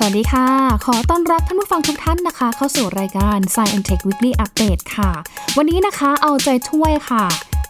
สวัสดีค่ะ ขอต้อนรับท่านผู้ฟังทุกท่านนะคะ เข้าสู่รายการ Science and Tech Weekly Update ค่ะ วันนี้นะคะเอาใจช่วยค่ะ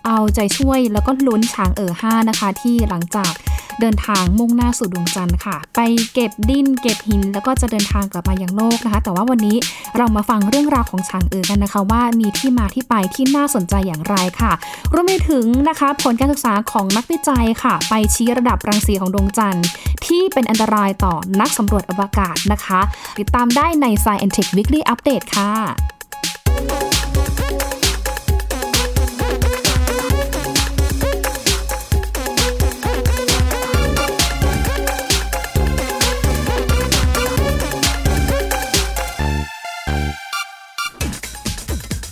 เอาใจช่วยแล้วก็ลุ้นช้างเอ๋อห้านะคะ ที่หลังจาก เดินทางมุ่งหน้าสู่ดวงจันทร์ค่ะ ไปเก็บดินเก็บหิน แล้วก็จะเดินทางกลับมายังโลกนะคะ แต่ว่าวันนี้เรามาฟังเรื่องราวของช้างเอ๋อกันนะคะ ว่ามีที่มาที่ไปที่น่าสนใจอย่างไรค่ะรวมไปถึงนะคะผลการศึกษาของนักวิจัยค่ะ ไปชี้ระดับรังสีของดวงจันทร์ ที่เป็นอันตรายต่อนักสำรวจอวกาศนะคะ ติดตามได้ใน Science and Tech Weekly Update ค่ะ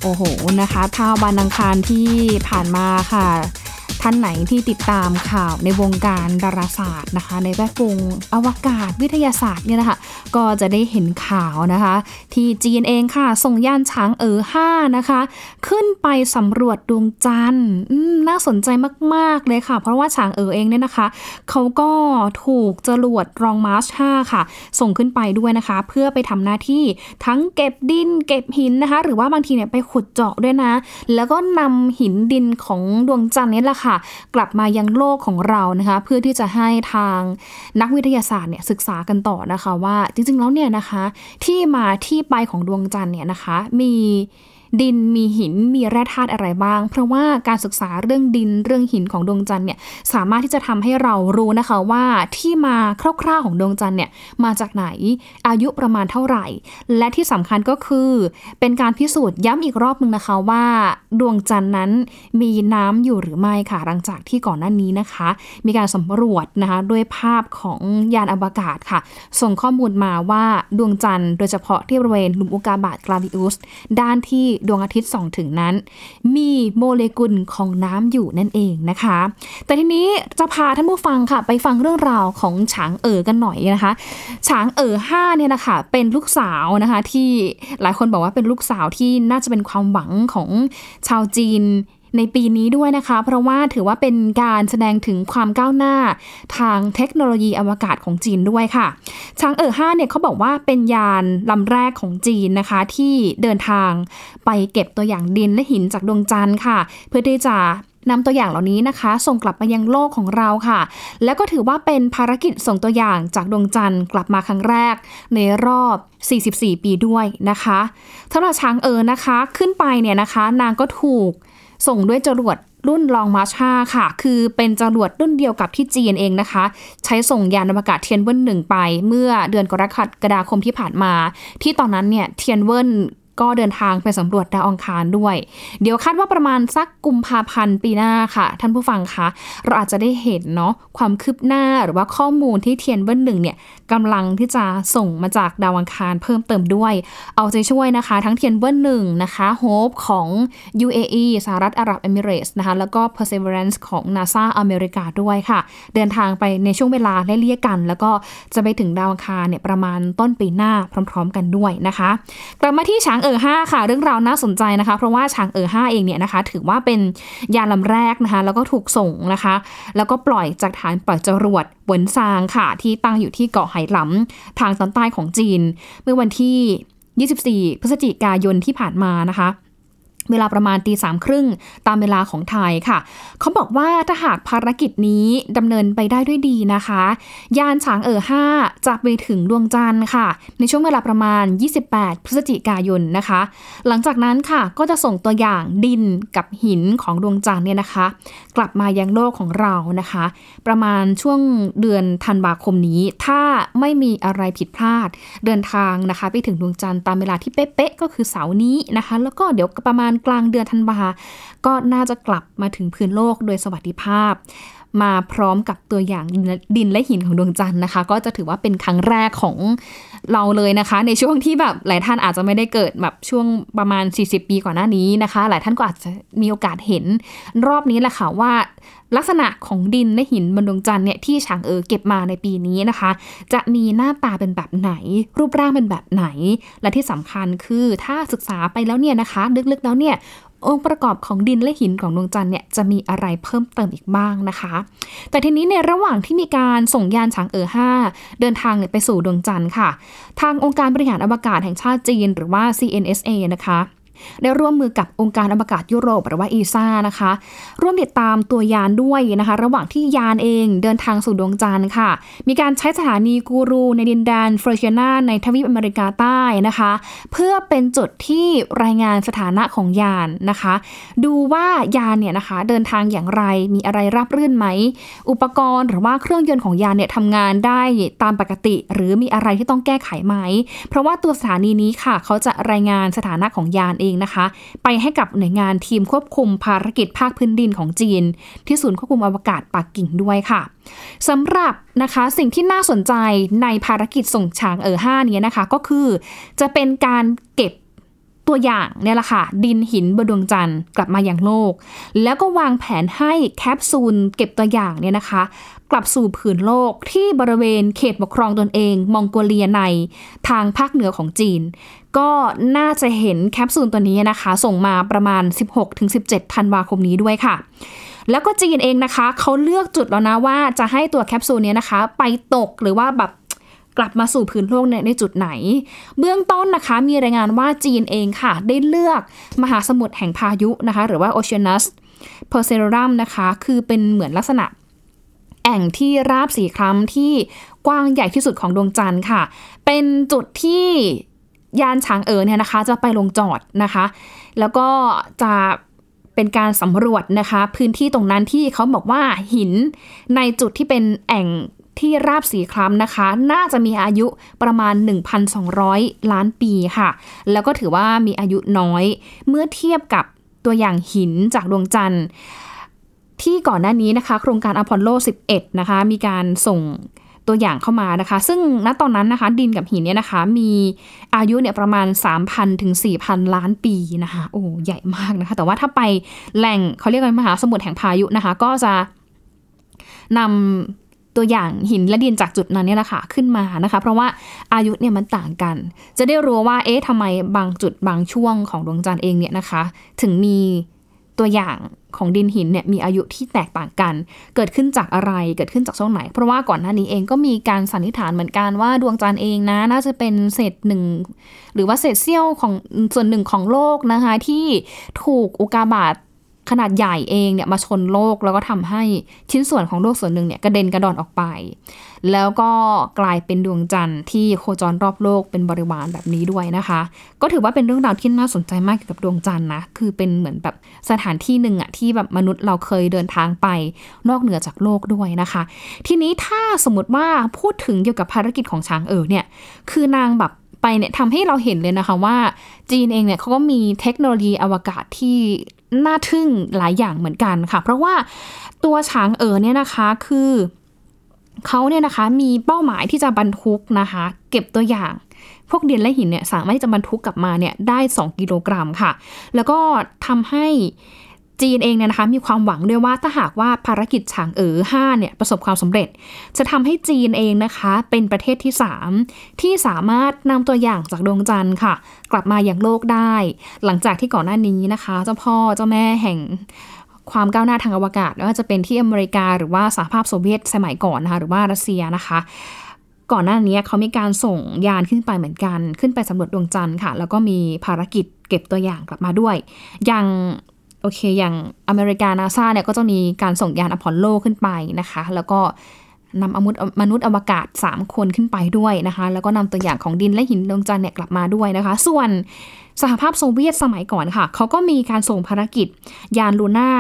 โอ้โหนะคะถ้าวันอังคารที่ผ่านมาค่ะ ท่านไหนที่ติดตามข่าวในวงการดาราศาสตร์นะคะ ในแวดวงอวกาศวิทยาศาสตร์เนี่ยนะคะ ก็จะได้เห็นข่าวนะคะ ที่จีนเองค่ะ ส่งยานช้างเอ๋อห้านะคะ ขึ้นไปสำรวจดวงจันทร์น่าสนใจมาก ๆ เลยค่ะ เพราะว่าช้างเอ๋อเองเนี่ยนะคะ เขาก็ถูกจรวดรองมาร์ช5ค่ะ ส่งขึ้นไปด้วยนะคะ เพื่อไปทำหน้าที่ทั้งเก็บดิน เก็บหินนะคะ หรือว่าบางทีเนี่ยไปขุดเจาะด้วยนะ แล้วก็นำหินดินของดวงจันทร์นี่แหละค่ะ กลับมายังโลกของเรานะคะ เพื่อที่จะให้ทางนักวิทยาศาสตร์เนี่ยศึกษากันต่อนะคะว่าจริงๆแล้วเนี่ยนะคะ ที่มาที่ไปของดวงจันทร์เนี่ยนะคะ มี ดินมีหินมีแร่ธาตุอะไรบ้าง เพราะว่าการศึกษาเรื่องดินเรื่องหินของดวงจันทร์เนี่ยสามารถที่จะทำให้เรารู้นะคะว่าที่มาคร่าวๆของดวงจันทร์เนี่ยมาจากไหนอายุประมาณเท่าไหร่ และที่สำคัญก็คือ เป็นการพิสูจน์ย้ำอีกรอบหนึ่งนะคะว่า ดวงจันทร์นั้นมีน้ำอยู่หรือไม่ค่ะหลังจากที่ก่อนหน้านี้นะคะ มีการสำรวจนะคะด้วยภาพของยานอวกาศค่ะ ส่งข้อมูลมาว่าดวงจันทร์โดยเฉพาะที่บริเวณหลุมอุกาบาตกลาดิอุสด้านที่ดวงอาทิตย์ส่องถึงนั้น มีโมเลกุลของน้ำอยู่นั่นเองนะคะ แต่ทีนี้จะพาท่านผู้ฟังค่ะ ไปฟังเรื่องราวของฉางเอ๋อกันหน่อยนะคะฉางเอ๋อห้าเนี่ยนะคะเป็นลูกสาวนะคะที่หลายคนบอกว่าเป็นลูกสาวที่น่าจะเป็นความหวังของชาวจีน ในปีนี้ด้วยนะคะ เพราะว่าถือว่าเป็นการแสดงถึงความก้าวหน้าทางเทคโนโลยีอวกาศของจีนด้วยค่ะช้างเอ๋อห้าเนี่ยเขาบอกว่าเป็นยานลำแรกของจีนนะคะ ที่เดินทางไปเก็บตัวอย่างดินและหินจากดวงจันทร์ค่ะ เพื่อที่จะนำตัวอย่างเหล่านี้นะคะ ส่งกลับมายังโลกของเราค่ะ แล้วก็ถือว่าเป็นภารกิจส่งตัวอย่างจากดวงจันทร์กลับมาครั้งแรก ในรอบ 44 ปีด้วยนะคะสำหรับช้างเอ๋อนะคะขึ้นไปเนี่ยนะคะ นางก็ถูก ส่งด้วยจรวดรุ่นลองมาร์ช5ค่ะ คือเป็นจรวดรุ่นเดียวกับที่จีนเองนะคะ ใช้ส่งยานอวกาศเทียนเวินหนึ่งไป เมื่อเดือนกรกฎาคมที่ผ่านมา ที่ตอนนั้นเนี่ยเทียนเวิน ก็เดินทางไปสำรวจดาวอังคารด้วย เดี๋ยวคาดว่าประมาณสักกุมภาพันธ์ปีหน้าค่ะ ท่านผู้ฟังคะเราอาจจะได้เห็นเนาะความคืบหน้าหรือว่าข้อมูลที่เทียนเวินหนึ่งเนี่ยกำลังที่จะส่งมาจากดาวอังคารเพิ่มเติมด้วย เอาใจช่วยนะคะ ทั้งเทียนเวินหนึ่งนะคะโฮปของ UAE สหรัฐอาหรับเอมิเรส์นะคะแล้วก็ Perseverance ของ NASA อเมริกาด้วยค่ะ เดินทางไปในช่วงเวลาไล่เลี่ยกัน แล้วก็จะไปถึงดาวอังคารเนี่ยประมาณต้นปีหน้าพร้อม ๆ กันด้วยนะคะ กลับมาที่ช้างเอ๋อห้าค่ะ เรื่องราวน่าสนใจนะคะ เพราะว่าช้างเอ๋อห้าเองเนี่ยนะคะ ถือว่าเป็นยานลำแรกนะคะ แล้วก็ถูกส่งนะคะ แล้วก็ปล่อยจากฐานปล่อยจรวดเหวินซางค่ะ ที่ตั้งอยู่ที่เกาะไหหลำทางตอนใต้ของจีน เมื่อวันที่ 24 พฤศจิกายนที่ผ่านมานะคะ เวลาประมาณตีสามครึ่งตามเวลาของไทยค่ะ เขาบอกว่าถ้าหากภารกิจนี้ดำเนินไปได้ด้วยดีนะคะ ยานฉางเอ๋อห้าจะไปถึงดวงจันทร์ค่ะ ในช่วงเวลาประมาณ 28 พฤศจิกายนนะคะ หลังจากนั้นค่ะก็จะส่งตัวอย่างดินกับหินของดวงจันทร์เนี่ยนะคะ กลับมายังโลกของเรานะคะ ประมาณช่วงเดือนธันวาคมนี้ ถ้าไม่มีอะไรผิดพลาด เดินทางนะคะ ไปถึงดวงจันทร์ตามเวลาที่เป๊ะๆก็คือเสาร์นี้นะคะ แล้วก็เดี๋ยวประมาณกลางเดือนธันวาก็น่าจะกลับมาถึงพื้นโลกโดยสวัสดิภาพ มาพร้อมกับตัวอย่างดินและหินของดวงจันทร์นะคะ ก็จะถือว่าเป็นครั้งแรกของ เราเลยนะคะ ในช่วงที่แบบหลายท่านอาจจะไม่ได้เกิดแบบช่วงประมาณ 40 ปีก่อนหน้านี้นะคะ หลายท่านก็อาจจะมีโอกาสเห็นรอบนี้แหละค่ะว่า ลักษณะของดินและหินบนดวงจันทร์เนี่ยที่ฉางเอ๋อเก็บมาในปีนี้นะคะ จะมีหน้าตาเป็นแบบไหน รูปร่างเป็นแบบไหน และที่สำคัญคือถ้าศึกษาไปแล้วเนี่ยนะคะลึกๆแล้วเนี่ยองค์ประกอบของดินและหินของดวงจันทร์เนี่ยจะมีอะไรเพิ่มเติมอีกบ้างนะคะ แต่ทีนี้ในระหว่างที่มีการส่งยานฉางเอ๋อ5เดินทางไปสู่ดวงจันทร์ค่ะทางองค์การบริหารอวกาศแห่งชาติจีน หรือว่า CNSA นะคะ ได้ร่วมมือกับองค์การอวกาศยุโรปหรือว่าอีซ่านะคะ ร่วมติดตามตัวยานด้วยนะคะ ระหว่างที่ยานเองเดินทางสู่ดวงจันทร์ค่ะ มีการใช้สถานีกูรู ในดินแดนเฟอร์เชนาในทวีปอเมริกาใต้นะคะ เพื่อเป็นจุดที่รายงานสถานะของยานนะคะ ดูว่ายานเนี่ยนะคะเดินทางอย่างไรมีอะไรรับรื่นไหม อุปกรณ์หรือว่าเครื่องยนต์ของยานเนี่ยทำงานได้ตามปกติ หรือมีอะไรที่ต้องแก้ไขไหม เพราะว่าตัวสถานีนี้ค่ะ เขาจะรายงานสถานะของยานเองนะคะ ไปให้กับหน่วยงานทีมควบคุมภารกิจภาคพื้นดินของจีน ที่ศูนย์ควบคุมอวกาศปักกิ่งด้วยค่ะสำหรับนะคะสิ่งที่น่าสนใจในภารกิจส่งช้างเอ๋อห้านี้นะคะ ก็คือจะเป็นการเก็บ ตัวอย่างเนี่ยแหละค่ะ ดินหินบนดวงจันทร์กลับมาอย่างโลก แล้วก็วางแผนให้แคปซูลเก็บตัวอย่างเนี่ยนะคะ กลับสู่ผืนโลกที่บริเวณเขตปกครองตนเอง มองโกเลียในทางภาคเหนือของจีน ก็น่าจะเห็นแคปซูลตัวนี้นะคะ ส่งมาประมาณ 16-17ธันวาคมนี้ด้วยค่ะ แล้วก็จีนเองนะคะเขาเลือกจุดแล้วนะว่าจะให้ตัวแคปซูลนี้นะคะ ไปตกหรือว่าแบบ กลับมาสู่พื้นโลกในในจุดไหน เบื้องต้นนะคะมีรายงานว่าจีนเองค่ะ ได้เลือกมหาสมุทรแห่งพายุนะคะ หรือว่า Oceanus p e r s e r u m นะคะ คือเป็นเหมือนลักษณะแอ่งที่ราบสีคล้ำที่กว้างใหญ่ที่สุดของดวงจันทร์ค่ะ เป็นจุดที่ยานช้างเอ๋อเนี่ยนะคะ จะไปลงจอดนะคะ แล้วก็จะเป็นการสำรวจนะคะ พื้นที่ตรงนั้นที่เขาบอกว่าหินในจุดที่เป็นแอ่ง ที่ราบสีคล้ำนะคะ น่าจะมีอายุประมาณ 1,200 ล้านปีค่ะ แล้วก็ถือว่ามีอายุน้อยเมื่อเทียบกับตัวอย่างหินจากดวงจันทร์ ที่ก่อนหน้านี้นะคะ โครงการอพอลโล 11 นะคะ มีการส่งตัวอย่างเข้ามานะคะ ซึ่งณตอนนั้นนะคะ ดินกับหินเนี่ยนะคะ มีอายุเนี่ยประมาณ 3,000 ถึง 4,000 ล้านปีนะคะ โอ้ ใหญ่มากนะคะ แต่ว่าถ้าไปแหล่งเขาเรียกว่ามหาสมุทรแห่งพายุนะคะ ก็จะนำ ตัวอย่างหินและดินจากจุดนั้นเนี่ยแหละค่ะขึ้นมานะคะ เพราะว่าอายุเนี่ยมันต่างกัน จะได้รู้ว่าเอ๊ะทำไมบางจุดบางช่วงของดวงจันทร์เองเนี่ยนะคะ ถึงมีตัวอย่างของดินหินเนี่ยมีอายุที่แตกต่างกัน เกิดขึ้นจากอะไร เกิดขึ้นจากช่วงไหน เพราะว่าก่อนหน้านี้เองก็มีการสันนิษฐานเหมือนกันว่าดวงจันทร์เองนะน่าจะเป็นเศษหนึ่งหรือว่าเศษเสี้ยวของส่วนหนึ่งของโลกนะคะที่ถูกอุกาบาต ขนาดใหญ่เองเนี่ยมาชนโลกแล้วก็ทำให้ชิ้นส่วนของโลกส่วนหนึ่งเนี่ยกระเด็นกระดอนออกไป แล้วก็กลายเป็นดวงจันทร์ที่โคจรรอบโลกเป็นบริวารแบบนี้ด้วยนะคะ ก็ถือว่าเป็นเรื่องราวที่น่าสนใจมากเกี่ยวกับดวงจันทร์นะคือเป็นเหมือนแบบสถานที่หนึ่งอะที่แบบมนุษย์เราเคยเดินทางไป นอกเหนือจากโลกด้วยนะคะ ทีนี้ถ้าสมมติว่าพูดถึงเกี่ยวกับภารกิจของช้างเอ๋อเนี่ยคือนางแบบ ไปเนี่ยทำให้เราเห็นเลยนะคะว่า จีนเองเนี่ยเขาก็มีเทคโนโลยีอวกาศที่น่าทึ่งหลายอย่างเหมือนกันค่ะ เพราะว่าตัวช้างเอ๋อเนี่ยนะคะคือเขาเนี่ยนะคะมีเป้าหมายที่จะบรรทุกนะคะ เก็บตัวอย่าง พวกเดินและหินเนี่ยสามารถที่จะบรรทุกกลับมาเนี่ยได้ 2 กิโลกรัมค่ะ แล้วก็ทำให้ จีนเองเนี่ยนะคะมีความหวังด้วยว่าถ้าหากว่าภารกิจฉางเอ๋อ5เนี่ยประสบความสำเร็จ จะทำให้จีนเองนะคะเป็นประเทศที่ 3 ที่สามารถนำตัวอย่างจากดวงจันทร์ค่ะ กลับมาอย่างโลกได้ หลังจากที่ก่อนหน้านี้นะคะ เจ้าพ่อเจ้าแม่แห่งความก้าวหน้าทางอวกาศไม่ว่าจะเป็นที่อเมริกาหรือว่าสหภาพโซเวียตสมัยก่อนนะคะหรือว่ารัสเซียนะคะก่อนหน้านี้เขามีการส่งยานขึ้นไปเหมือนกัน ขึ้นไปสำรวจดวงจันทร์ค่ะ แล้วก็มีภารกิจเก็บตัวอย่างกลับมาด้วย อย่าง อเค อย่างอเมริกานาซาเนี่ยก็จะมีการส่งยานอพอลโลขึ้นไปนะคะ แล้วก็นำอมุมนุษย์อวกาศ 3 คนขึ้นไปด้วยนะคะ แล้วก็นำตัวอย่างของดินและหินดวงจันทร์เนี่ยกลับมาด้วยนะคะ ส่วนสหภาพโซเวียตสมัยก่อนค่ะ เขาก็มีการส่งภารกิจ ยานลูน่า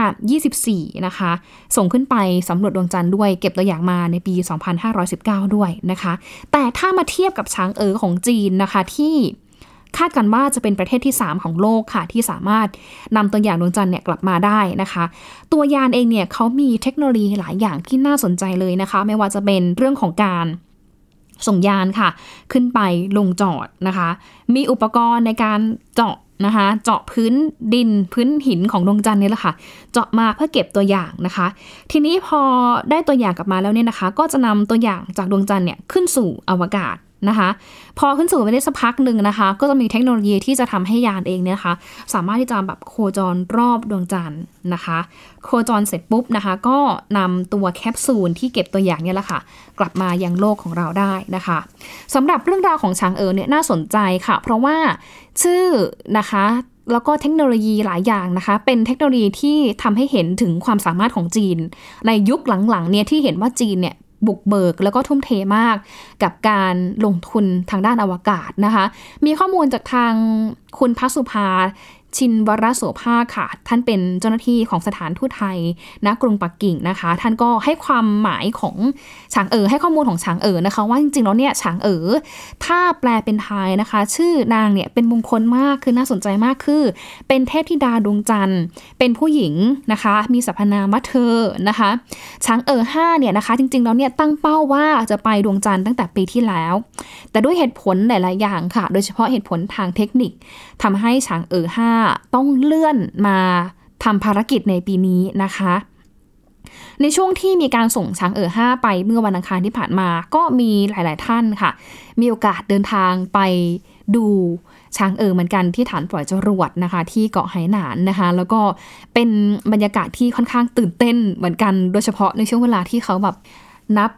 24 นะคะ ส่งขึ้นไปสำรวจดวงจันทร์ด้วย เก็บตัวอย่างมาในปี 2519 ด้วยนะคะ แต่ถ้ามาเทียบกับช้างเอ๋อของจีนนะคะที่ คาดกันว่าจะเป็นประเทศที่ 3 ของโลกค่ะ ที่สามารถนำตัวอย่างดวงจันทร์เนี่ยกลับมาได้นะคะ ตัวยานเองเนี่ยเขามีเทคโนโลยีหลายอย่างที่น่าสนใจเลยนะคะ ไม่ว่าจะเป็นเรื่องของการส่งยานค่ะ ขึ้นไปลงจอดนะคะ มีอุปกรณ์ในการเจาะนะคะเจาะพื้นดินพื้นหินของดวงจันทร์นี่แหละค่ะ เจาะมาเพื่อเก็บตัวอย่างนะคะ ทีนี้พอได้ตัวอย่างกลับมาแล้วเนี่ยนะคะ ก็จะนำตัวอย่างจากดวงจันทร์เนี่ยขึ้นสู่อวกาศ นะคะพอขึ้นสู่ไปได้สักพักหนึ่งนะคะ ก็จะมีเทคโนโลยีที่จะทำให้ยานเองเนี่ยนะคะ สามารถที่จะแบบโคจรรอบดวงจันทร์นะคะ โคจรเสร็จปุ๊บนะคะ ก็นำตัวแคปซูลที่เก็บตัวอย่างเนี่ยแหละค่ะ กลับมายังโลกของเราได้นะคะสำหรับเรื่องราวของช้างเอ๋อเนี่ยน่าสนใจค่ะ เพราะว่าชื่อนะคะแล้วก็เทคโนโลยีหลายอย่างนะคะ เป็นเทคโนโลยีที่ทำให้เห็นถึงความสามารถของจีน ในยุคหลังๆเนี่ยที่เห็นว่าจีนเนี่ย บุกเบิก แล้วก็ทุ่มเทมากกับการลงทุนทางด้านอวกาศนะคะ มีข้อมูลจากทางคุณพัสุภา ชินวรโสภาค่ะ ท่านเป็นเจ้าหน้าที่ของสถานทูตไทยณกรุงปักกิ่งนะคะ ท่านก็ให้ความหมายของฉางเอ๋อให้ข้อมูลของฉางเอ๋อนะคะ ว่าจริงๆแล้วเนี่ยฉางเอ๋อถ้าแปลเป็นไทยนะคะ ชื่อนางเนี่ยเป็นมงคลมากคือน่าสนใจมากคือ เป็นเทพธิดาดวงจันทร์ เป็นผู้หญิงนะคะ มีสรรพนามว่าเธอนะคะฉางเอ๋อห้าเนี่ยนะคะ จริงๆแล้วเนี่ยตั้งเป้าว่าจะไปดวงจันทร์ตั้งแต่ปีที่แล้ว แต่ด้วยเหตุผลหลายๆอย่างค่ะ โดยเฉพาะเหตุผลทางเทคนิคทำให้ฉางเอ๋อห้าต้องเลื่อนมาทำภารกิจในปีนี้นะคะ ในช่วงที่มีการส่งช้างเอ๋อห้าไปเมื่อวันอังคารที่ผ่านมา ก็มีหลาย ๆ ท่านค่ะ มีโอกาสเดินทางไปดูช้างเอ๋อเหมือนกันที่ฐานปล่อยจรวดนะคะ ที่เกาะไหหนานนะคะ แล้วก็เป็นบรรยากาศที่ค่อนข้างตื่นเต้นเหมือนกัน โดยเฉพาะในช่วงเวลาที่เขาแบบนับ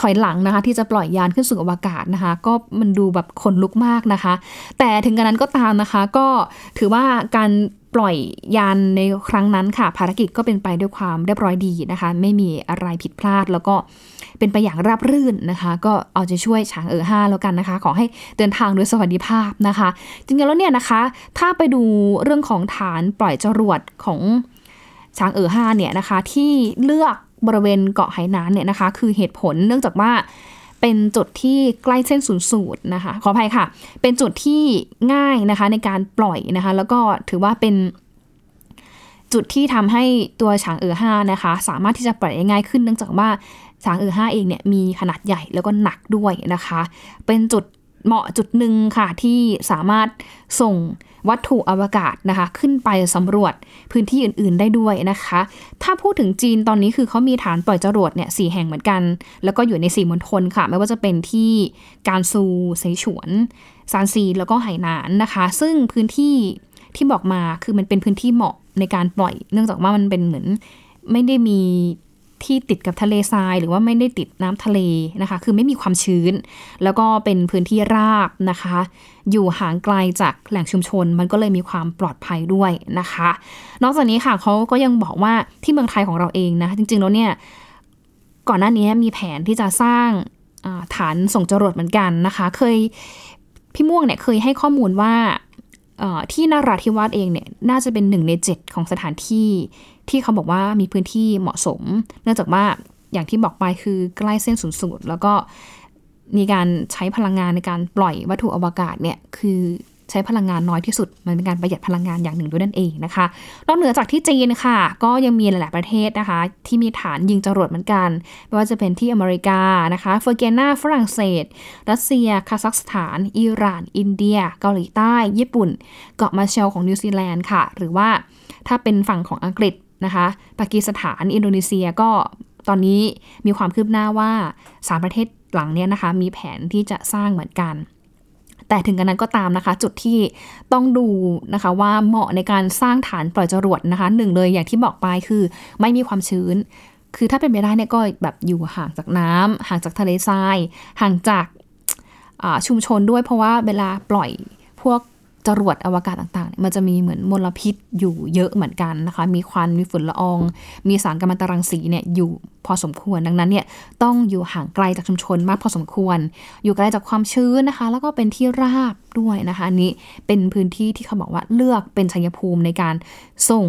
ถอยหลังนะคะ ที่จะปล่อยยานขึ้นสู่อวกาศนะคะ ก็มันดูแบบขนลุกมากนะคะ แต่ถึงกระนั้นก็ตามนะคะ ก็ถือว่าการปล่อยยานในครั้งนั้นค่ะ ภารกิจก็เป็นไปด้วยความเรียบร้อยดีนะคะ ไม่มีอะไรผิดพลาดแล้วก็เป็นไปอย่างราบรื่นนะคะ ก็เอาใจช่วยช้างเอ๋อห้าแล้วกันนะคะ ขอให้เดินทางโดยสวัสดิภาพนะคะ จริงๆแล้วเนี่ยนะคะ ถ้าไปดูเรื่องของฐานปล่อยจรวดของช้างเอ๋อห้าเนี่ยนะคะ ที่เลือก บริเวณเกาะไหหนานเนี่ยนะคะ คือเหตุผลเนื่องจากว่าเป็นจุดที่ใกล้เส้นศูนย์สูตรนะคะ ขออภัยค่ะ เป็นจุดที่ง่ายนะคะในการปล่อยนะคะ แล้วก็ถือว่าเป็นจุดที่ทำให้ตัวฉางเอ๋อห้านะคะ สามารถที่จะปล่อยง่ายขึ้น เนื่องจากว่าฉางเอ๋อห้าเองเนี่ยมีขนาดใหญ่แล้วก็หนักด้วยนะคะ เป็นจุด เหมาะจุดหนึ่งค่ะที่สามารถส่งวัตถุอวกาศนะคะ ขึ้นไปสำรวจพื้นที่อื่น ๆ ได้ด้วยนะคะ ถ้าพูดถึงจีนตอนนี้คือเขามีฐานปล่อยจรวดเนี่ยสแห่งเหมือนกัน แล้วก็อยู่ในสี่มณฑลค่ะ ไม่ว่าจะเป็นที่การซูเซฉวนซานซีแล้วก็ไหหนานนะคะ ซึ่งพื้นที่ที่บอกมาคือมันเป็นพื้นที่เหมาะในการปล่อย เนื่องจากว่ามันเป็นเหมือนไม่ได้มี ที่ติดกับทะเลทราย หรือว่าไม่ได้ติดน้ำทะเลนะคะ คือไม่มีความชื้น แล้วก็เป็นพื้นที่ราบนะคะ อยู่ห่างไกลจากแหล่งชุมชน มันก็เลยมีความปลอดภัยด้วยนะคะ นอกจากนี้ค่ะเขาก็ยังบอกว่าที่เมืองไทยของเราเองนะ จริงๆแล้วเนี่ยก่อนหน้านี้มีแผนที่จะสร้างฐานส่งจรวดเหมือนกันนะคะ เคยพี่ม่วงเนี่ยเคยให้ข้อมูลว่า ที่นาราธิวาสเองเนี่ยน่าจะเป็นหนึ่งในเจ็ดของสถานที่ที่เขาบอกว่ามีพื้นที่เหมาะสม เนื่องจากว่าอย่างที่บอกไปคือใกล้เส้นศูนย์สูตรแล้วก็มีการใช้พลังงานในการปล่อยวัตถุอวกาศเนี่ยคือ ใช้พลังงานน้อยที่สุด มันเป็นการประหยัดพลังงานอย่างหนึ่งด้วยนั่นเองนะคะนอกเหนือจากที่จีนค่ะ ก็ยังมีหลาย ๆ ประเทศนะคะ ที่มีฐานยิงจรวดเหมือนกัน ไม่ว่าจะเป็นที่อเมริกานะคะเฟรนช์เกียนาฝรั่งเศส รัสเซีย คาซัคสถาน อิหร่าน อินเดีย เกาหลีใต้ ญี่ปุ่น เกาะมาเชลของนิวซีแลนด์ค่ะ หรือว่าถ้าเป็นฝั่งของอังกฤษนะคะปากีสถาน อินโดนีเซียก็ตอนนี้มีความคืบหน้าว่าสามประเทศหลังเนี้ยนะคะ มีแผนที่จะสร้างเหมือนกัน แต่ถึงกันนั้นก็ตามนะคะ จุดที่ต้องดูนะคะว่าเหมาะในการสร้างฐานปล่อยจรวดนะคะหนึ่งเลยอย่างที่บอกไปคือไม่มีความชื้น คือถ้าเป็นไปได้เนี่ยก็แบบอยู่ห่างจากน้ำห่างจากทะเลทราย ห่างจากชุมชนด้วยเพราะว่าเวลาปล่อยพวก จรวดอวกาศต่างๆ มันจะมีเหมือนมลพิษอยู่เยอะเหมือนกันนะคะ มีควัน มีฝุ่นละออง มีสารกัมมันตรังสีเนี่ยอยู่พอสมควร ดังนั้นเนี่ยต้องอยู่ห่างไกลจากชุมชนมากพอสมควร อยู่ไกลจากความชื้นนะคะ แล้วก็เป็นที่ราบด้วยนะคะอันนี้เป็นพื้นที่ที่เขาบอกว่าเลือกเป็นชัยภูมิในการส่ง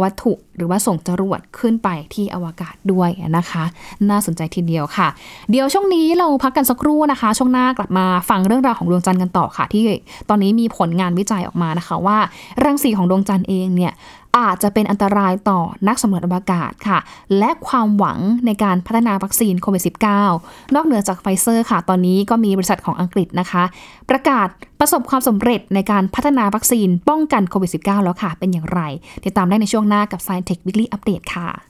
วัตถุหรือว่าส่งจรวดขึ้นไปที่อวกาศด้วยนะคะ น่าสนใจทีเดียวค่ะ เดี๋ยวช่วงนี้เราพักกันสักครู่นะคะ ช่วงหน้ากลับมาฟังเรื่องราวของดวงจันทร์กันต่อค่ะ ที่ตอนนี้มีผลงานวิจัยออกมานะคะว่า รังสีของดวงจันทร์เองเนี่ยอาจจะเป็นอันตรายต่อนักสำรวจอวกาศค่ะ และความหวังในการพัฒนาวัคซีนโควิด -19 นอกเหนือจากไฟเซอร์ค่ะ ตอนนี้ก็มีบริษัทของอังกฤษนะคะ ประกาศประสบความสำเร็จในการพัฒนาวัคซีนป้องกันโควิด -19 แล้วค่ะ เป็นอย่างไร ติดตามได้ในช่วงหน้ากับ Science Tech Weekly Update ค่ะ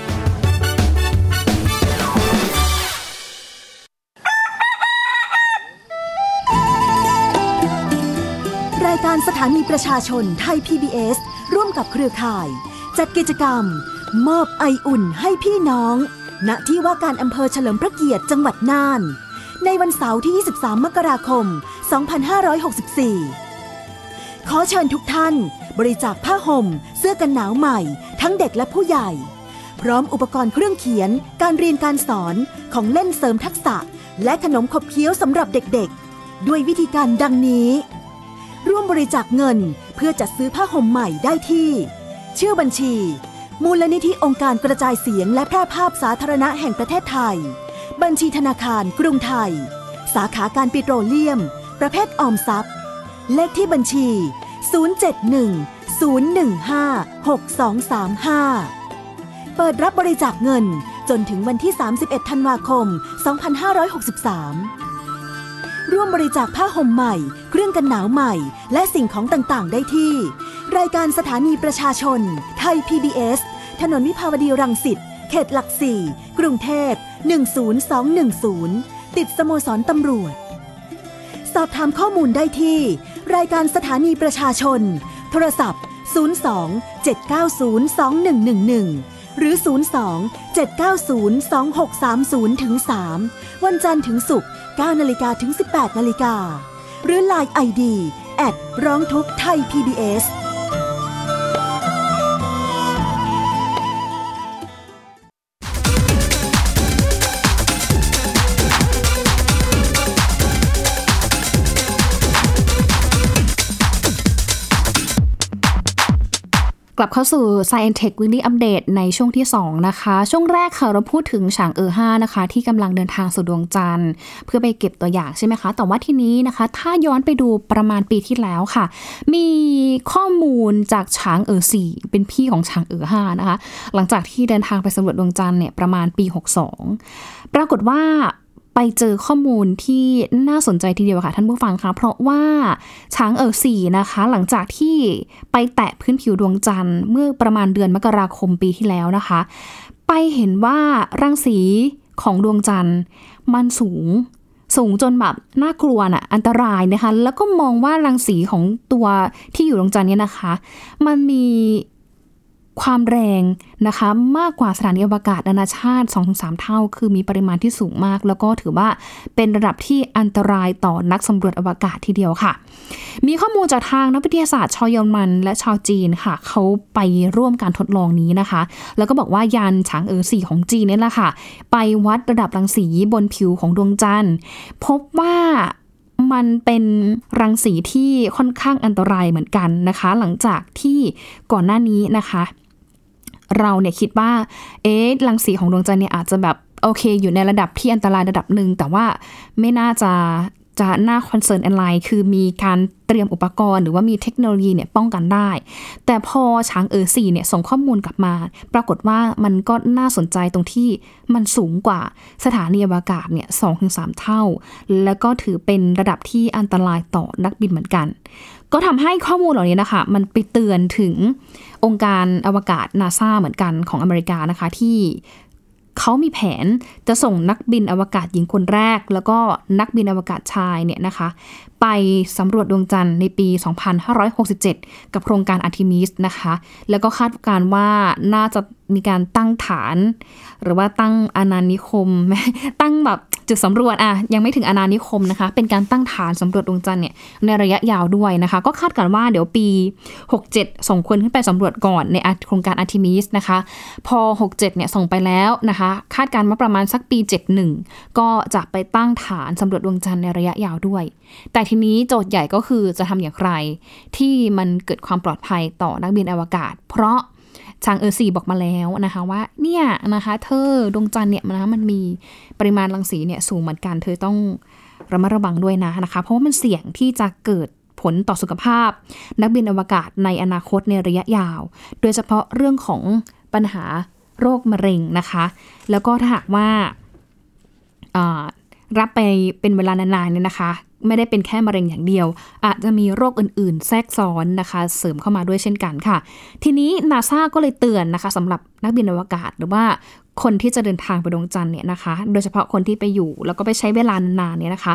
รการสถานีประชาชนไทย PBS ร่วมกับเครือข่าย จัดกิจกรรม มอบไออุ่นให้พี่น้อง ณที่ว่าการอำเภอเฉลิมพระเกียรติจังหวัดน่าน ในวันเสาร์ที่ 23 มกราคม 2564 ขอเชิญทุกท่าน บริจาคผ้าห่ม เสื้อกันหนาวใหม่ ทั้งเด็กและผู้ใหญ่ พร้อมอุปกรณ์เครื่องเขียน การเรียนการสอนของเล่นเสริมทักษะ และขนมขบเคี้ยวสำหรับเด็กๆ ด้วยวิธีการดังนี้ ร่วมบริจาคเงินเพื่อจัดซื้อผ้าห่มใหม่ได้ที่ ชื่อบัญชี มูลนิธิองค์การกระจายเสียงและแพร่ภาพสาธารณะแห่งประเทศไทย บัญชีธนาคารกรุงไทย สาขาการปิโตรเลียม ประเภทออมทรัพย์ เลขที่บัญชี 071-015-6235 เปิดรับบริจาคเงินจนถึงวันที่ 31 ธันวาคม 2563 ร่วมบริจาคผ้าห่มใหม่ เครื่องกันหนาวใหม่ และสิ่งของต่างๆ ได้ที่ รายการสถานีประชาชน ไทย PBS ถนนวิภาวดีรังสิต เขตหลักสี่ กรุงเทพ 10210 ติดสโมสรตำรวจ สอบถามข้อมูลได้ที่ รายการสถานีประชาชน โทรศัพท์ 02 790 2111หรือ 02 790 2630ถึง3วันจันทร์ถึงศุกร์ 9นาฬิกาถึง 18นาฬิกาหรือ Line ID แอดร้องทุกไทย PBS ลับเข้าสู่ Science Tech Weekly Update ในช่วงที่ 2 นะคะ ช่วงแรกค่ะเราพูดถึงฉางเออ5นะคะ ที่กำลังเดินทางสู่ดวงจันทร์ เพื่อไปเก็บตัวอย่างใช่ไหมคะ แต่ว่าทีนี้นะคะ ถ้าย้อนไปดูประมาณปีที่แล้วค่ะ มีข้อมูลจากฉางเออ4เป็นพี่ของฉางเออ5นะคะ หลังจากที่เดินทางไปสำรวจดวงจันทร์เนี่ยประมาณปี 62 ปรากฏว่า ไปเจอข้อมูลที่น่าสนใจทีเดียวค่ะ ท่านผู้ฟังคะเพราะว่าช้างเออสี่นะคะ หลังจากที่ไปแตะพื้นผิวดวงจันทร์เมื่อประมาณเดือนมกราคมปีที่แล้วนะคะ ไปเห็นว่ารังสีของดวงจันทร์มันสูงสูงจนแบบน่ากลัวน่ะอันตรายนะคะ แล้วก็มองว่ารังสีของตัวที่อยู่ดวงจันทร์เนี่ยนะคะ มันมี ความแรงนะคะมากกว่าสถานีอวกาศนานาชาติ 2-3 เท่า คือมีปริมาณที่สูงมาก แล้วก็ถือว่าเป็นระดับที่อันตรายต่อนักสำรวจอวกาศทีเดียวค่ะ มีข้อมูลจากทางนักวิทยาศาสตร์ชาวเยอรมัน และชาวจีนค่ะ เขาไปร่วมการทดลองนี้นะคะ แล้วก็บอกว่ายานฉางเอ๋อสี่ของจีนนี่แหละค่ะ ไปวัดระดับรังสีบนผิวของดวงจันทร์ พบว่ามันเป็นรังสีที่ค่อนข้างอันตรายเหมือนกันนะคะ หลังจากที่ก่อนหน้านี้นะคะ เราเนี่ยคิดว่า เอ๊ะรังสีของดวงจันทร์เนี่ยอาจจะแบบโอเค อยู่ในระดับที่อันตรายระดับหนึ่ง แต่ว่าไม่น่าจะจะน่าคอนเซิร์นอะไร คือมีการเตรียมอุปกรณ์ หรือว่ามีเทคโนโลยีเนี่ยป้องกันได้ แต่พอช้างเออสี่เนี่ยส่งข้อมูลกลับมา ปรากฏว่ามันก็น่าสนใจตรงที่มันสูงกว่าสถานีอวกาศเนี่ยสองถึงสามเท่า แล้วก็ถือเป็นระดับที่อันตรายต่อนักบินเหมือนกัน ก็ทำให้ข้อมูลเหล่านี้นะคะ มันไปเตือนถึง องค์การอวกาศนาซาเหมือนกันของอเมริกานะคะที่เขามีแผนจะส่งนักบินอวกาศหญิงคนแรก แล้วก็นักบินอวกาศชายเนี่ยนะคะ ไปสำรวจดวงจันทร์ในปี 2567 กับโครงการอาร์ทิมิสนะคะ แล้วก็คาดการณ์ว่าน่าจะมีการตั้งฐาน หรือว่าตั้งอาณานิคม ตั้งแบบจุดสำรวจอะยังไม่ถึงอาณานิคมนะคะ เป็นการตั้งฐานสำรวจดวงจันทร์เนี่ยในระยะยาวด้วยนะคะ ก็คาดการณ์ว่าเดี๋ยวปี 67 ส่งคนขึ้นไปสำรวจก่อนในโครงการอาร์ทิมิสนะคะ พอ 67 เนี่ยส่งไปแล้วนะคะ คาดการณ์ว่าประมาณสักปี 71 ก็จะไปตั้งฐานสำรวจดวงจันทร์ในระยะยาวด้วย แต่ทีนี้โจทย์ใหญ่ก็คือจะทำอย่างไร ที่มันเกิดความปลอดภัยต่อนักบินอวกาศ เพราะชางเออร์ซีบอกมาแล้วนะคะว่าเนี่ยนะคะเธอดวงจันทร์เนี่ยนะมันมีปริมาณรังสีเนี่ยสูงเหมือนกัน เธอต้องระมัดระวังด้วยนะนะคะ เพราะว่ามันเสี่ยงที่จะเกิดผลต่อสุขภาพ นักบินอวกาศในอนาคตในระยะยาว โดยเฉพาะเรื่องของปัญหาโรคมะเร็งนะคะ แล้วก็ถ้าหากว่า รับไปเป็นเวลานานๆเนี่ยนะคะ ไม่ได้เป็นแค่มะเร็งอย่างเดียว อาจจะมีโรคอื่นๆ แทรกซ้อนนะคะ เสริมเข้ามาด้วยเช่นกันค่ะ ทีนี้นาซาก็เลยเตือนนะคะสำหรับนักบินอวกาศหรือว่าคนที่จะเดินทางไปดวงจันทร์เนี่ยนะคะ โดยเฉพาะคนที่ไปอยู่ แล้วก็ไปใช้เวลานานๆเนี่ยนะคะ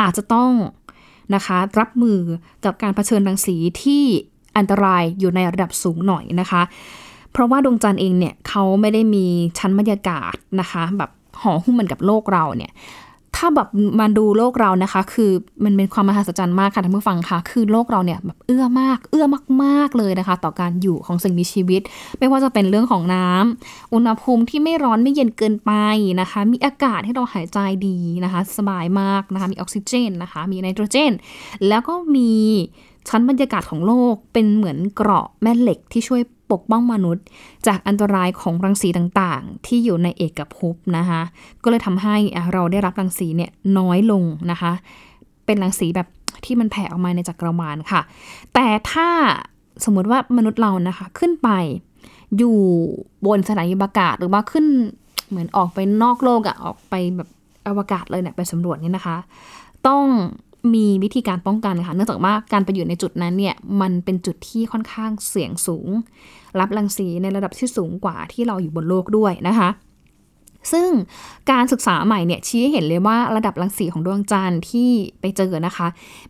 อาจจะต้องนะคะรับมือกับการเผชิญรังสีที่อันตรายอยู่ในระดับสูงหน่อยนะคะ เพราะว่าดวงจันทร์เองเนี่ยเขาไม่ได้มีชั้นบรรยากาศนะคะ แบบห่อหุ้มเหมือนกับโลกเราเนี่ย ถ้าแบบมาดูโลกเรานะคะ คือมันเป็นความมหัศจรรย์มากค่ะท่านผู้ฟังค่ะ คือโลกเราเนี่ยแบบเอื้อมากเอื้อมากๆเลยนะคะ ต่อการอยู่ของสิ่งมีชีวิต ไม่ว่าจะเป็นเรื่องของน้ำอุณหภูมิที่ไม่ร้อนไม่เย็นเกินไปนะคะ มีอากาศให้เราหายใจดีนะคะ สบายมากนะคะมีออกซิเจนนะคะ มีไนโตรเจน แล้วก็มีชั้นบรรยากาศของโลกเป็นเหมือนเกราะแม่เหล็กที่ช่วย ปกป้องมนุษย์ จากอันตรายของรังสีต่างๆ ที่อยู่ในเอกภพนะคะ ก็เลยทำให้เราได้รับรังสีเนี่ยน้อยลงนะคะ เป็นรังสีแบบที่มันแผ่ออกมาในจักรวาลค่ะ แต่ถ้าสมมติว่ามนุษย์เรานะคะขึ้นไปอยู่บนสถานีอวกาศหรือว่าขึ้นเหมือนออกไปนอกโลกอะออกไปแบบอวกาศเลยเนี่ยไปสำรวจนี่นะคะ ต้องมีวิธีการป้องกันค่ะ เนื่องจากว่าการไปอยู่ในจุดนั้นเนี่ย มันเป็นจุดที่ค่อนข้างเสี่ยงสูง รับรังสีในระดับที่สูงกว่าที่เราอยู่บนโลกด้วยนะคะซึ่งการศึกษาใหม่เนี่ยชี้ให้เห็นเลยว่าระดับรังสีของดวงจันทร์ที่ไปเจอนะคะ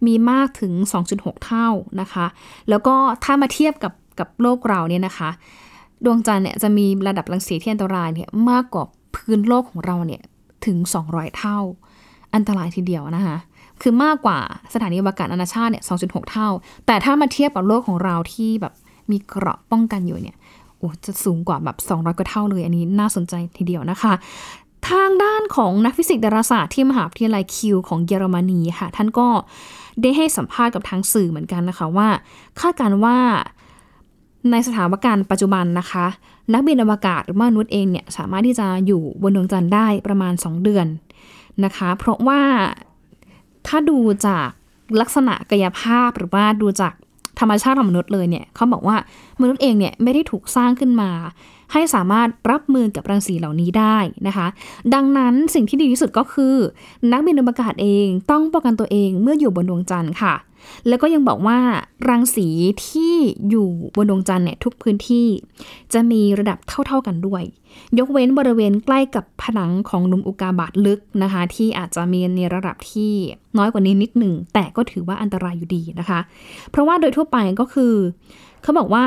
มีมากถึง 2.6 เท่านะคะ แล้วก็ถ้ามาเทียบกับกับโลกเราเนี่ยนะคะ ดวงจันทร์เนี่ยจะมีระดับรังสีที่อันตรายเนี่ยมากกว่าพื้นโลกของเราเนี่ยถึง 200 เท่า อันตรายทีเดียวนะคะคือมากกว่าสถานีอวกาศนานาชาติเนี่ย 2.6 เท่า แต่ถ้ามาเทียบกับโลกของเราที่แบบ มีเกราะป้องกันอยู่เนี่ยโอ้จะสูงกว่าแบบ 200 กว่าเท่าเลย อันนี้น่าสนใจทีเดียวนะคะ ทางด้านของนักฟิสิกส์ดาราศาสตร์ที่มหาวิทยาลัยคิวของเยอรมนีค่ะ ท่านก็ได้ให้สัมภาษณ์กับทางสื่อเหมือนกันนะคะว่า คาดการว่าในสถานการณ์ปัจจุบันนะคะ นักบินอวกาศหรือมนุษย์เองเนี่ยสามารถที่จะอยู่บนดวงจันทร์ได้ประมาณ 2 เดือนนะคะ เพราะว่าถ้าดูจากลักษณะกายภาพหรือว่าดูจาก ธรรมชาติของมนุษย์เลยเนี่ยเขาบอกว่ามนุษย์เองเนี่ยไม่ได้ถูกสร้างขึ้นมา ให้สามารถรับมือกับรังสีเหล่านี้ได้นะคะ ดังนั้นสิ่งที่ดีที่สุดก็คือ นักบินอวกาศเองต้องป้องกันตัวเองเมื่ออยู่บนดวงจันทร์ค่ะ แล้วก็ยังบอกว่ารังสีที่อยู่บนดวงจันทร์เนี่ยทุกพื้นที่ จะมีระดับเท่าๆกันด้วย ยกเว้นบริเวณใกล้กับผนังของหลุมอุกาบาตลึกนะคะ ที่อาจจะมีในระดับที่น้อยกว่านี้นิดหนึ่งแต่ก็ถือว่าอันตรายอยู่ดีนะคะ เพราะว่าโดยทั่วไปก็คือ เขาบอกว่า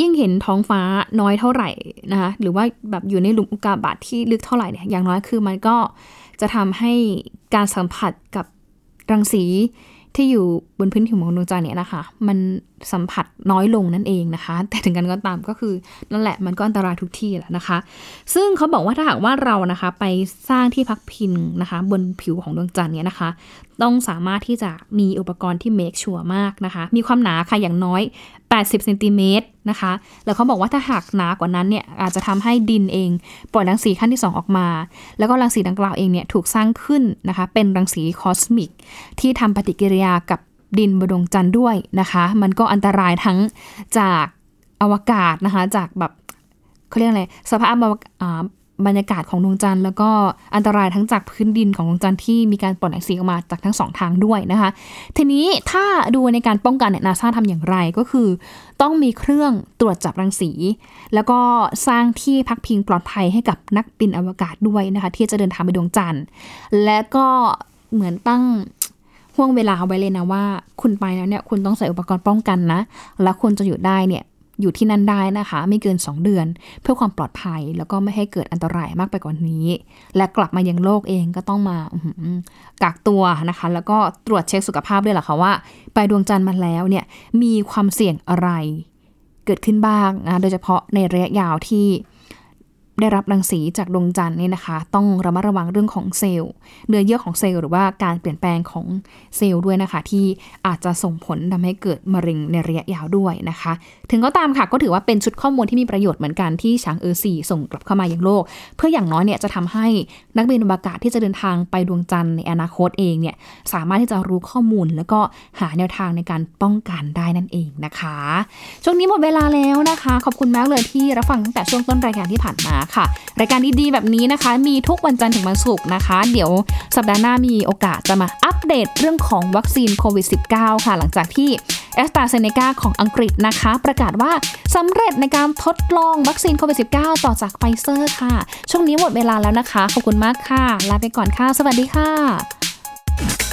ยิ่งเห็นท้องฟ้าน้อยเท่าไหร่นะคะหรือว่าแบบอยู่ในหลุมอุกาบาตที่ลึกเท่าไหร่เนี่ยอย่างน้อยคือมันก็จะทำให้การสัมผัสกับรังสีที่อยู่บนพื้นผิวของดวงจันทร์เนี่ยนะคะ มันสัมผัสน้อยลงนั่นเองนะคะ แต่ถึงกันก็ตามก็คือนั่นแหละมันก็อันตรายทุกที่แหละนะคะ ซึ่งเขาบอกว่าถ้าหากว่าเรานะคะไปสร้างที่พักพิงนะคะ บนผิวของดวงจันทร์เนี่ยนะคะ ต้องสามารถที่จะมีอุปกรณ์ที่เมคชัวร์มากนะคะ มีความหนาค่ะอย่างน้อย 80เซนติเมตร นะคะ แล้วเขาบอกว่าถ้าหากหนากว่านั้นเนี่ยอาจจะทำให้ดินเอง ปล่อยรังสีขั้นที่ 2 ออกมา แล้วก็รังสีดังกล่าวเองเนี่ยถูกสร้างขึ้นนะคะ เป็นรังสีคอสมิก ที่ทำปฏิกิริยากับดินบนดวงจันทร์ด้วยนะคะ มันก็อันตรายทั้งจากอวกาศนะคะ จากแบบเขาเรียกอะไรสภาพ บรรยากาศของดวงจันทร์แล้วก็อันตรายทั้งจากพื้นดินของดวงจันทร์ที่มีการปล่อยแสงออกมาจากทั้งสองทางด้วยนะคะ ทีนี้ถ้าดูในการป้องกันเนี่ยนาซาทำอย่างไรก็คือ ต้องมีเครื่องตรวจจับรังสี แล้วก็สร้างที่พักพิงปลอดภัยให้กับนักบินอวกาศด้วยนะคะ ที่จะเดินทางไปดวงจันทร์ และก็เหมือนตั้งห่วงเวลาเอาไว้เลยนะว่า คุณไปแล้วเนี่ยคุณต้องใส่อุปกรณ์ป้องกันนะ แล้วคุณจะอยู่ได้เนี่ย อยู่ที่นั่นได้นะคะ ไม่เกิน 2 เดือน เพื่อความปลอดภัยแล้วก็ไม่ให้เกิดอันตรายมากไปกว่านี้ และกลับมายังโลกเองก็ต้องมากักตัวนะคะ แล้วก็ตรวจเช็คสุขภาพด้วยล่ะค่ะว่า ไปดวงจันทร์มาแล้วเนี่ยมีความเสี่ยงอะไร เกิดขึ้นบ้างนะโดยเฉพาะในระยะยาวที่ ได้รับรังสีจากดวงจันทร์เนี่ยนะคะ ต้องระมัดระวังเรื่องของเซลล์เนื้อเยื่อของเซลล์หรือว่าการเปลี่ยนแปลงของเซลล์ด้วยนะคะ ที่อาจจะส่งผลทำให้เกิดมะเร็งในระยะยาวด้วยนะคะ ถึงก็ตามค่ะก็ถือว่าเป็นชุดข้อมูลที่มีประโยชน์เหมือนกันที่ช้างเออซีส่งกลับเข้ามายังโลก เพื่ออย่างน้อยเนี่ยจะทำให้นักบินอวกาศที่จะเดินทางไปดวงจันทร์ในอนาคตเองเนี่ยสามารถที่จะรู้ข้อมูล แล้วก็หาแนวทางในการป้องกันได้นั่นเองนะคะช่วงนี้หมดเวลาแล้วนะคะ ขอบคุณมากเลยที่รับฟังตั้งแต่ช่วงต้นรายการที่ผ่านมาค่ะ รายการดีๆแบบนี้นะคะ มีทุกวันจันทร์ถึงวันศุกร์นะคะ เดี๋ยวสัปดาห์หน้ามีโอกาสจะมาอัปเดตเรื่องของวัคซีนโควิด -19 ค่ะ หลังจากที่แอสตราเซเนกาของอังกฤษนะคะ ประกาศว่าสำเร็จในการทดลองวัคซีนโควิด -19 ต่อจากไฟเซอร์ค่ะ ช่วงนี้หมดเวลาแล้วนะคะ ขอบคุณมากค่ะ ลาไปก่อนค่ะ สวัสดีค่ะ